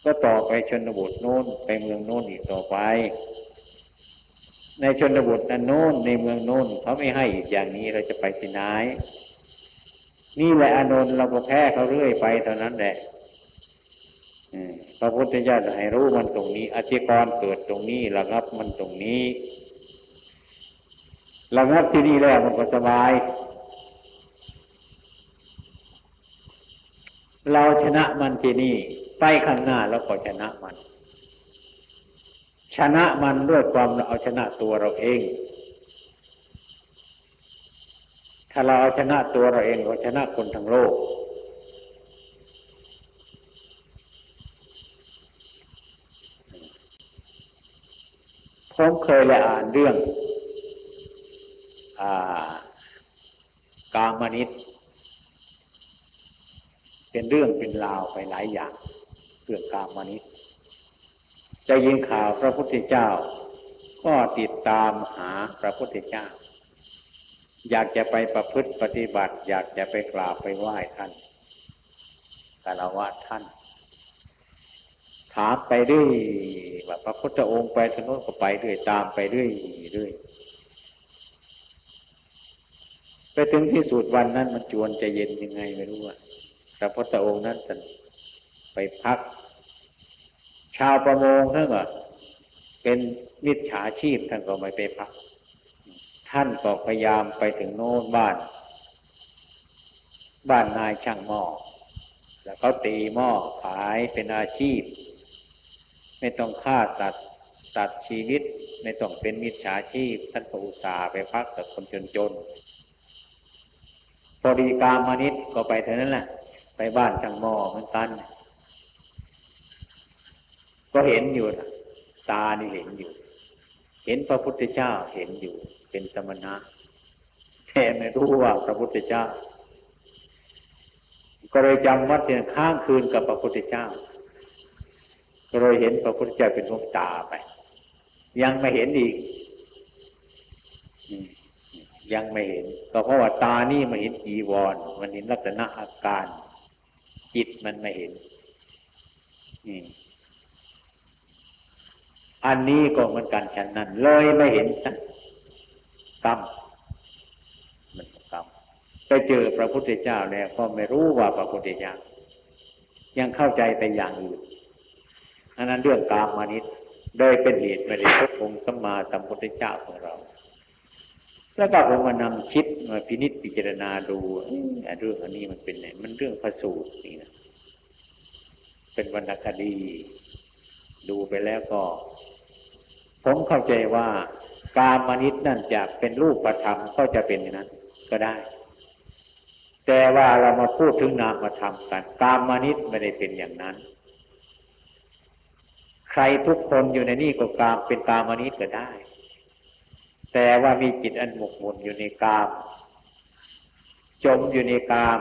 ก็ต่อไปชนบทโน้น ไปเมืองโน้นอีกต่อไป ในชนบทนั้นโน้นในเมืองโน้นเขาไม่ให้อีกอย่างนี้เราจะไปที่ไหนนี่แหละอนนท์เราก็แพ้เขาเรื่อยไปเท่านั้นแหละ พระพุทธเจ้าจะให้รู้มันตรงนี้อธิกรเกิดตรงนี้ระงับมันตรงนี้ระงับที่นี่แล้วมันก็สบาย เราชนะมันที่นี่ไปข้างหน้าแล้วก็ชนะมัน ชนะมันด้วยความเราเอาชนะตัวเราเอง ถ้าเราเอาชนะตัวเราเองเราชนะคนทั้งโลก ผมเคยได้อ่านเรื่องอกามนิตเป็นเรื่องเป็นราวไปหลายอย่างเรื่องกามนิตจะยินข่าวพระพุทธเจ้า ก็ติดตามหาพระพุทธเจ้า อยากจะไปประพฤติปฏิบัติ อยากจะไปกราบไปไหว้ท่านกาลวะท่าน ถามไปเรื่อยว่าพระพุทธองค์ไปทนุนก็ไปเรื่อยตามไปเรื่อยเรื่อยไปถึงที่สุดวันนั้นมันจวนจะเย็นยังไงไม่รู้ว่พระพุทธองค์นั้นจะไปพัก ชาวประมงท่านก็เป็นมิจฉาชีพท่านก็ไม่ไปพัก ท่านก็พยายามไปถึงโน้นบ้าน บ้านนายช่างหม้อแล้วเขาตีหม้อขายเป็นอาชีพ ไม่ต้องฆ่าสัตว์ตัดชีวิตไม่ต้องเป็นมิจฉาชีพ ท่านก็อุตส่าห์ไปพักกับคนจนๆพอดีกามานิดก็ไปเท่านั้นแหละไปบ้านช่างหมอเหมือนกัน ก็เห็นอยู่ตานี่เห็นอยู่ เห็นพระพุทธเจ้าเห็นอยู่ เป็นสมณะแต่ไม่รู้ว่าพระพุทธเจ้า ก็เลยจำวัดเดียนข้างคืนกับพระพุทธเจ้า เลยเห็นพระพุทธเจ้าเป็นดวงตาไป ยังไม่เห็นอีกยังไม่เห็น ก็เพราะว่าตานี่มาเห็นจีวร มันเห็นลักษณะอาการ จิตมันไม่เห็นอันนี้ก็เหมือนกันฉันนั้นเลยไม่เห็นกรรมมันกรรมไปเจอพระพุทธเจ้าแล้วก็ไม่รู้ว่าพระพุทธเจ้ายังเข้าใจไปอย่างอื่น อันนั้นเรื่องกามมานิดโดยเป็นเหตุไม่ได้พบองค์สัมมาสัมพุทธเจ้าของเรา แล้วก็ผมมานำคิดมาพินิจพิจารณาดูเรื่องอันนี้มันเป็นไงมันเรื่องพระสูตรนี่นะเป็นวรรณคดี ดูไปแล้วก็ ผมเข้าใจว่าการมนิตนั่นจะเป็นรูปธรรมก็จะเป็นอย่างนั้น ก็ได้ แต่ว่าเรามาพูดถึงนามธรรมกันการมนิตไม่ได้เป็นอย่างนั้น ใครทุกคนอยู่ในนี่ก็กามเป็นกามนิตก็ได้ แต่ว่ามีจิตอันหมกมุ่นอยู่ในกาม จมอยู่ในกาม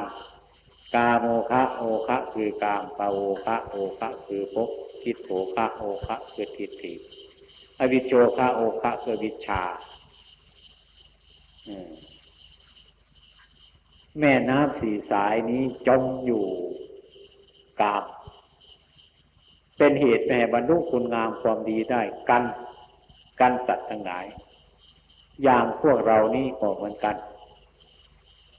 กาโมคะโอคะคือกามปาโอคะโอคะคือภพทิฏโถคะโอคะคือทิฏฐิอวิโชคะโอคะคือวิชาแม่น้ำสี่สายนี้จมอยู่กาม เป็นเหตุแม่บรรลุคุณงามความดีได้กันกันสัตว์ทั้งหลาย อย่างพวกเรานี่ก็เหมือนกัน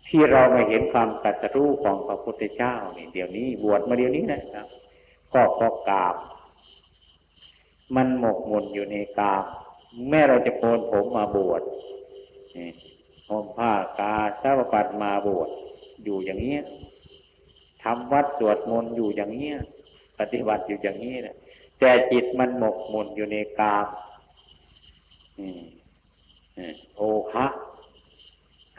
ที่เราไม่เห็นความตัดรู้ของพระพุทธเจ้านี่เดี๋ยวนี้บวชมาเดี๋ยวนี้นะครับก็เพราะกาม มันหมกมุ่นอยู่ในกาม แม่เราจะโกนผมมาบวชห่มผ้ากาสาวปัดมาบวชอยู่อย่างเงี้ยทำวัดสวดมนต์อยู่อย่างเงี้ย ปฏิบัติอยู่อย่างนี้นะแต่จิตมันหมกมุ่นอยู่ในกามโอคะ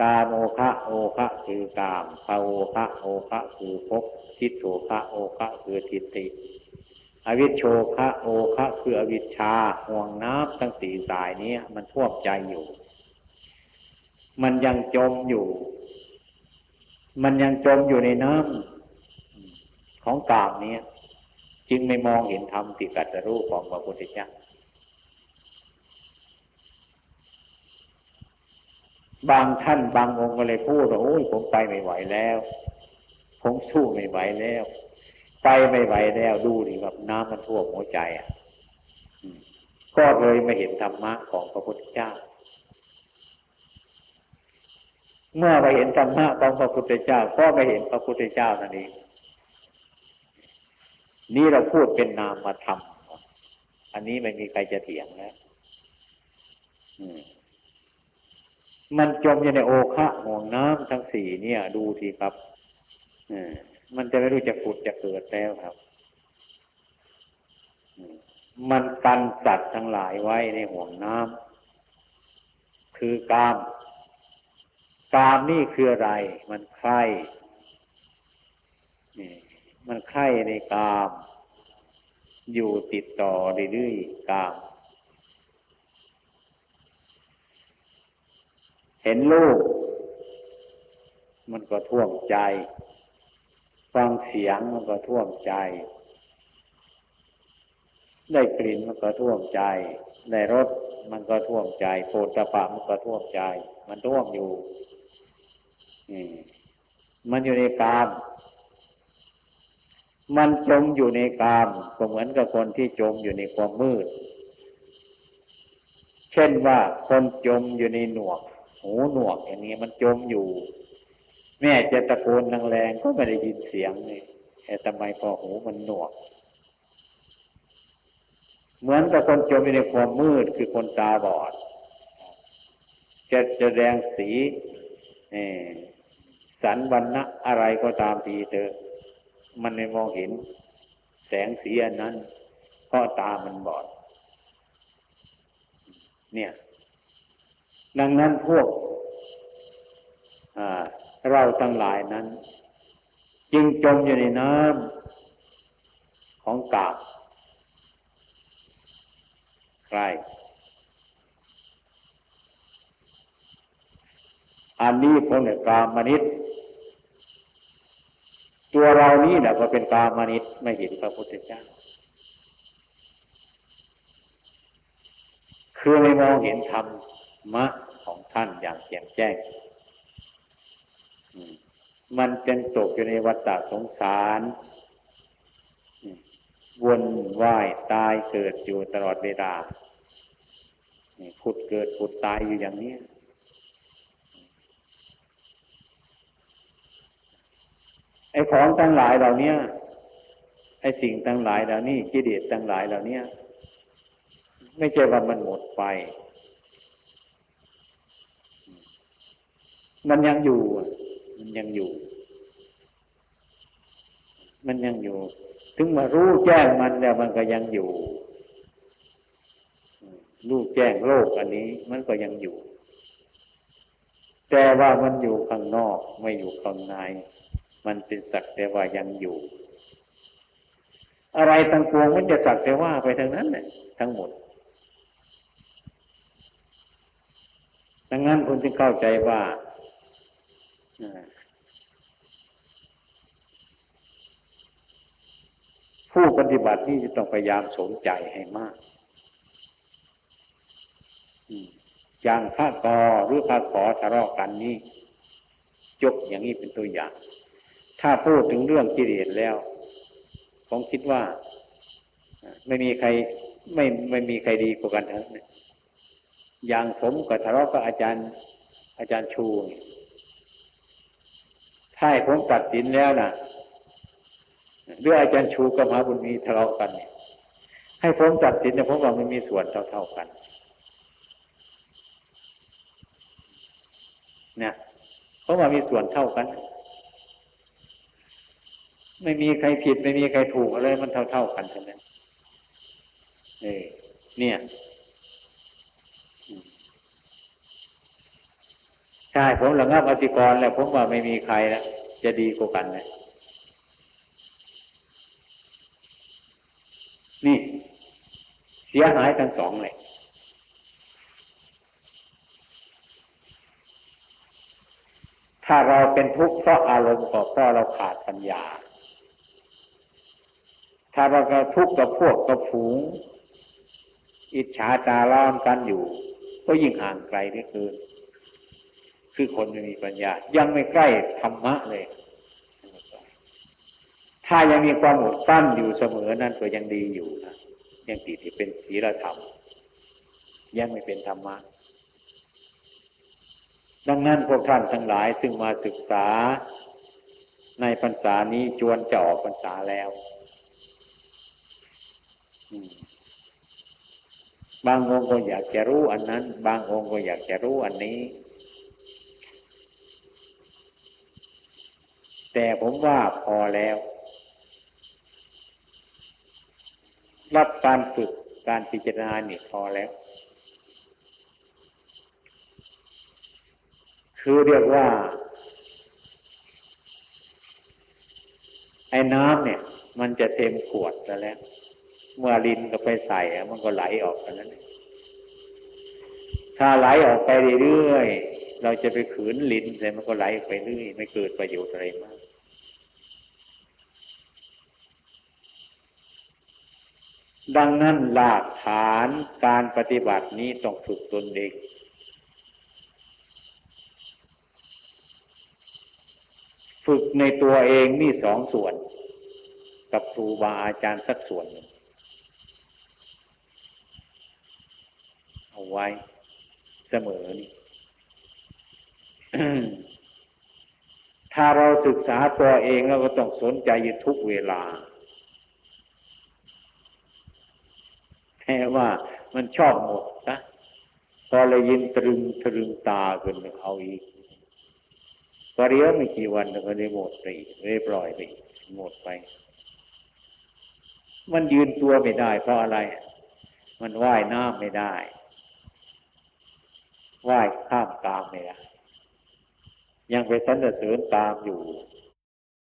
กาโมคะโอคะคือกามภาโอคะโอคะคือภพทิฏโถคะโอคะคือทิฏฐิอวิชโชคะโอคะคืออวิชชาห่วงน้ำทั้งสี่สายนี้มันท่วมใจอยู่ มันยังจมอยู่ มันยังจมอยู่ในน้ำของกามนี้ จึงไม่มองเห็นธรรมที่กัตรู้ของพระพุทธเจ้าบางท่านบางองค์ก็เลยพูดว่าโอ้ยผมไปไม่ไหวแล้ว ผมสู้ไม่ไหวแล้ว ไปไม่ไหวแล้วดูดิแบบน้ำมันท่วมหัวใจอะก็เลยไม่เห็นธรรมะของพระพุทธเจ้า เมื่อไปเห็นธรรมะของพระพุทธเจ้า ก็ไม่เห็นพระพุทธเจ้านั่นเอง นี่เราพูดเป็นนามธรรมอันนี้ไม่มีใครจะเถียงแล้วอืมมันจมอยู่ในโอคะห่วงน้ำทั้งสี่เนี่ย ดูทีครับมันจะไม่รู้จะขุดจะเกิดแล้วครับมันกันสัตว์ทั้งหลายไว้ในห่วงน้ำคือกาม กามนี่คืออะไร มันใคร่ มันใคร่ในกาม อยู่ติดต่อเรื่อยๆกาม เห็นลูก มันก็ท่วมใจ ฟังเสียงมันก็ท่วมใจ ได้กลิ่นมันก็ท่วมใจ ได้รสมันก็ท่วมใจโผฏฐะมันก็ท่วมใจ มันท่วมอยู่มันอยู่ในกาม มันจมอยู่ในกามก็เหมือนกับคนที่จมอยู่ในความมืด เช่นว่าคนจมอยู่ในหนวก หูหนวกอย่างนี้มันจมอยู่ แม่จะตะโกนแรงๆก็ไม่ได้ยินเสียงเลยแต่ทำไมพอหูมันหนวก เหมือนกับคนจมอยู่ในความมืดคือคนตาบอด จะจะแดงสีสันวันนะอะไรก็ตามทีเถอะ มันไม่มองเห็น แสงสีอันนั้นเพราะตามันบอด เนี่ย ดังนั้นพวกเราทั้งหลายนั้น จึงจมอยู่ในน้ำของกาบใครอันนี้พวกเนี่ยกามนิต ตัวเรานี่แหละก็เป็นกามนิตไม่เห็นพระพุทธเจ้า คือไม่มองเห็นธรรมะของท่านอย่างแจ่มแจ้ง มันเป็นตกอยู่ในวัฏฏะสงสารวนว่ายตายเกิดอยู่ตลอดเวลาผุดเกิดผุดตายอยู่อย่างนี้ ไอ้ของทั้งหลายเหล่านี้ไอ้สิ่งทั้งหลายเหล่านี้กิเลสทั้งหลายเหล่านี้ไม่ใช่ว่ามันหมดไป มันยังอยู่ มันยังอยู่ มันยังอยู่ ถึงมารู้แจ้งมันแล้วมันก็ยังอยู่ รู้แจ้งโลกอันนี้ มันก็ยังอยู่ แต่ว่ามันอยู่ข้างนอก ไม่อยู่ข้างใน มันเป็นสักแต่ว่ายังอยู่ อะไรต่างปวงมันจะสักแต่ว่าไปทางนั้นเนี่ยทั้งหมด ดังนั้นคุณจึงเข้าใจว่าผู้ปฏิบัตินี่จะต้องพยายามสนใจให้มาก อย่างพระกอหรือพระขอทะเลาะกันนี้จบอย่างนี้เป็นตัวอย่าง ถ้าพูดถึงเรื่องกิเลสแล้ว ผมคิดว่า ไม่มีใครไม่ไม่มีใครดีกว่ากันทั้งนั้นอย่างผมกับทะเลาะกับอาจารย์ อาจารย์ชูถ้าให้ผมตัดสินแล้วนะหรืออาจารย์ชูกับมหาบุญมีทะเลาะกันเนี่ยให้ผมตัดสินเนี่ยผมว่ามันมีส่วนเท่าๆกันเนี่ยเพราะว่ามีส่วนเท่ากัน ไม่มีใครผิด ไม่มีใครถูกอะไรมันเท่า ๆกันทั้งนั้นเออเนี่ยใช่ผมระงับอธิกรแล้วผมว่าไม่มีใครแล้วจะดีกว่ากันเลยนี่เสียหายทั้งสองเลยถ้าเราเป็นทุกข์เพราะอารมณ์ก็เพราะเราขาดปัญญา ถ้าเราก็ทุกข์กับพวกกับฝูง อิจฉาตาล้อมกันอยู่ ก็ยิ่งห่างไกลนี่คือคือคนไม่มีปัญญา ยังไม่ใกล้ธรรมะเลย ถ้ายังมีความอดตั้นอยู่เสมอนั่นก็ยังดีอยู่นะยังติดที่เป็นศีลธรรม ยังไม่เป็นธรรมะ ดังนั้นพวกท่านทั้งหลายซึ่งมาศึกษาในพรรษานี้จวนจะออกพรรษาแล้ว บางองค์ก็อยากจะรู้อันนั้น บางองค์ก็อยากจะรู้อันนี้ แต่ผมว่าพอแล้ว รับการฝึกการพิจารณานี่พอแล้วคคือเรียกว่า ไอ้น้ำเนี่ย มันจะเต็มขวดแล้ว เมื่อลินก็ไปใส่มันก็ไหลออกนั้น ถ้าไหลออกไปเรื่อยๆเราจะไปขืนลินใส่มันก็ไหลไปเรื่อยไม่เกิดประโยชน์อะไรมากดังนั้นหลักฐานการปฏิบัตินี้ต้องฝึกตนเองฝึกในตัวเองนี่สองส่วน กับครูบาอาจารย์สักส่วนหนึ่ง เอาไว้เสมอนี่ถ้าเราศึกษาตัวเองเราก็ต้องสนใจอยู่ทุกเวลาแค่ว่ามันชอบหมดนะพอเรายินตรึงตรึงตาขึ้นเอาอีกพอเรียวไม่กี่วันก็ได้หมดไปเรียบร้อยไปหมดไป มันยืนตัวไม่ได้ เพราะอะไร มันว่ายน้ำไม่ได้ ว่ายข้ามกลางไม่ได้ยังไปสรรเสริญตามอยู่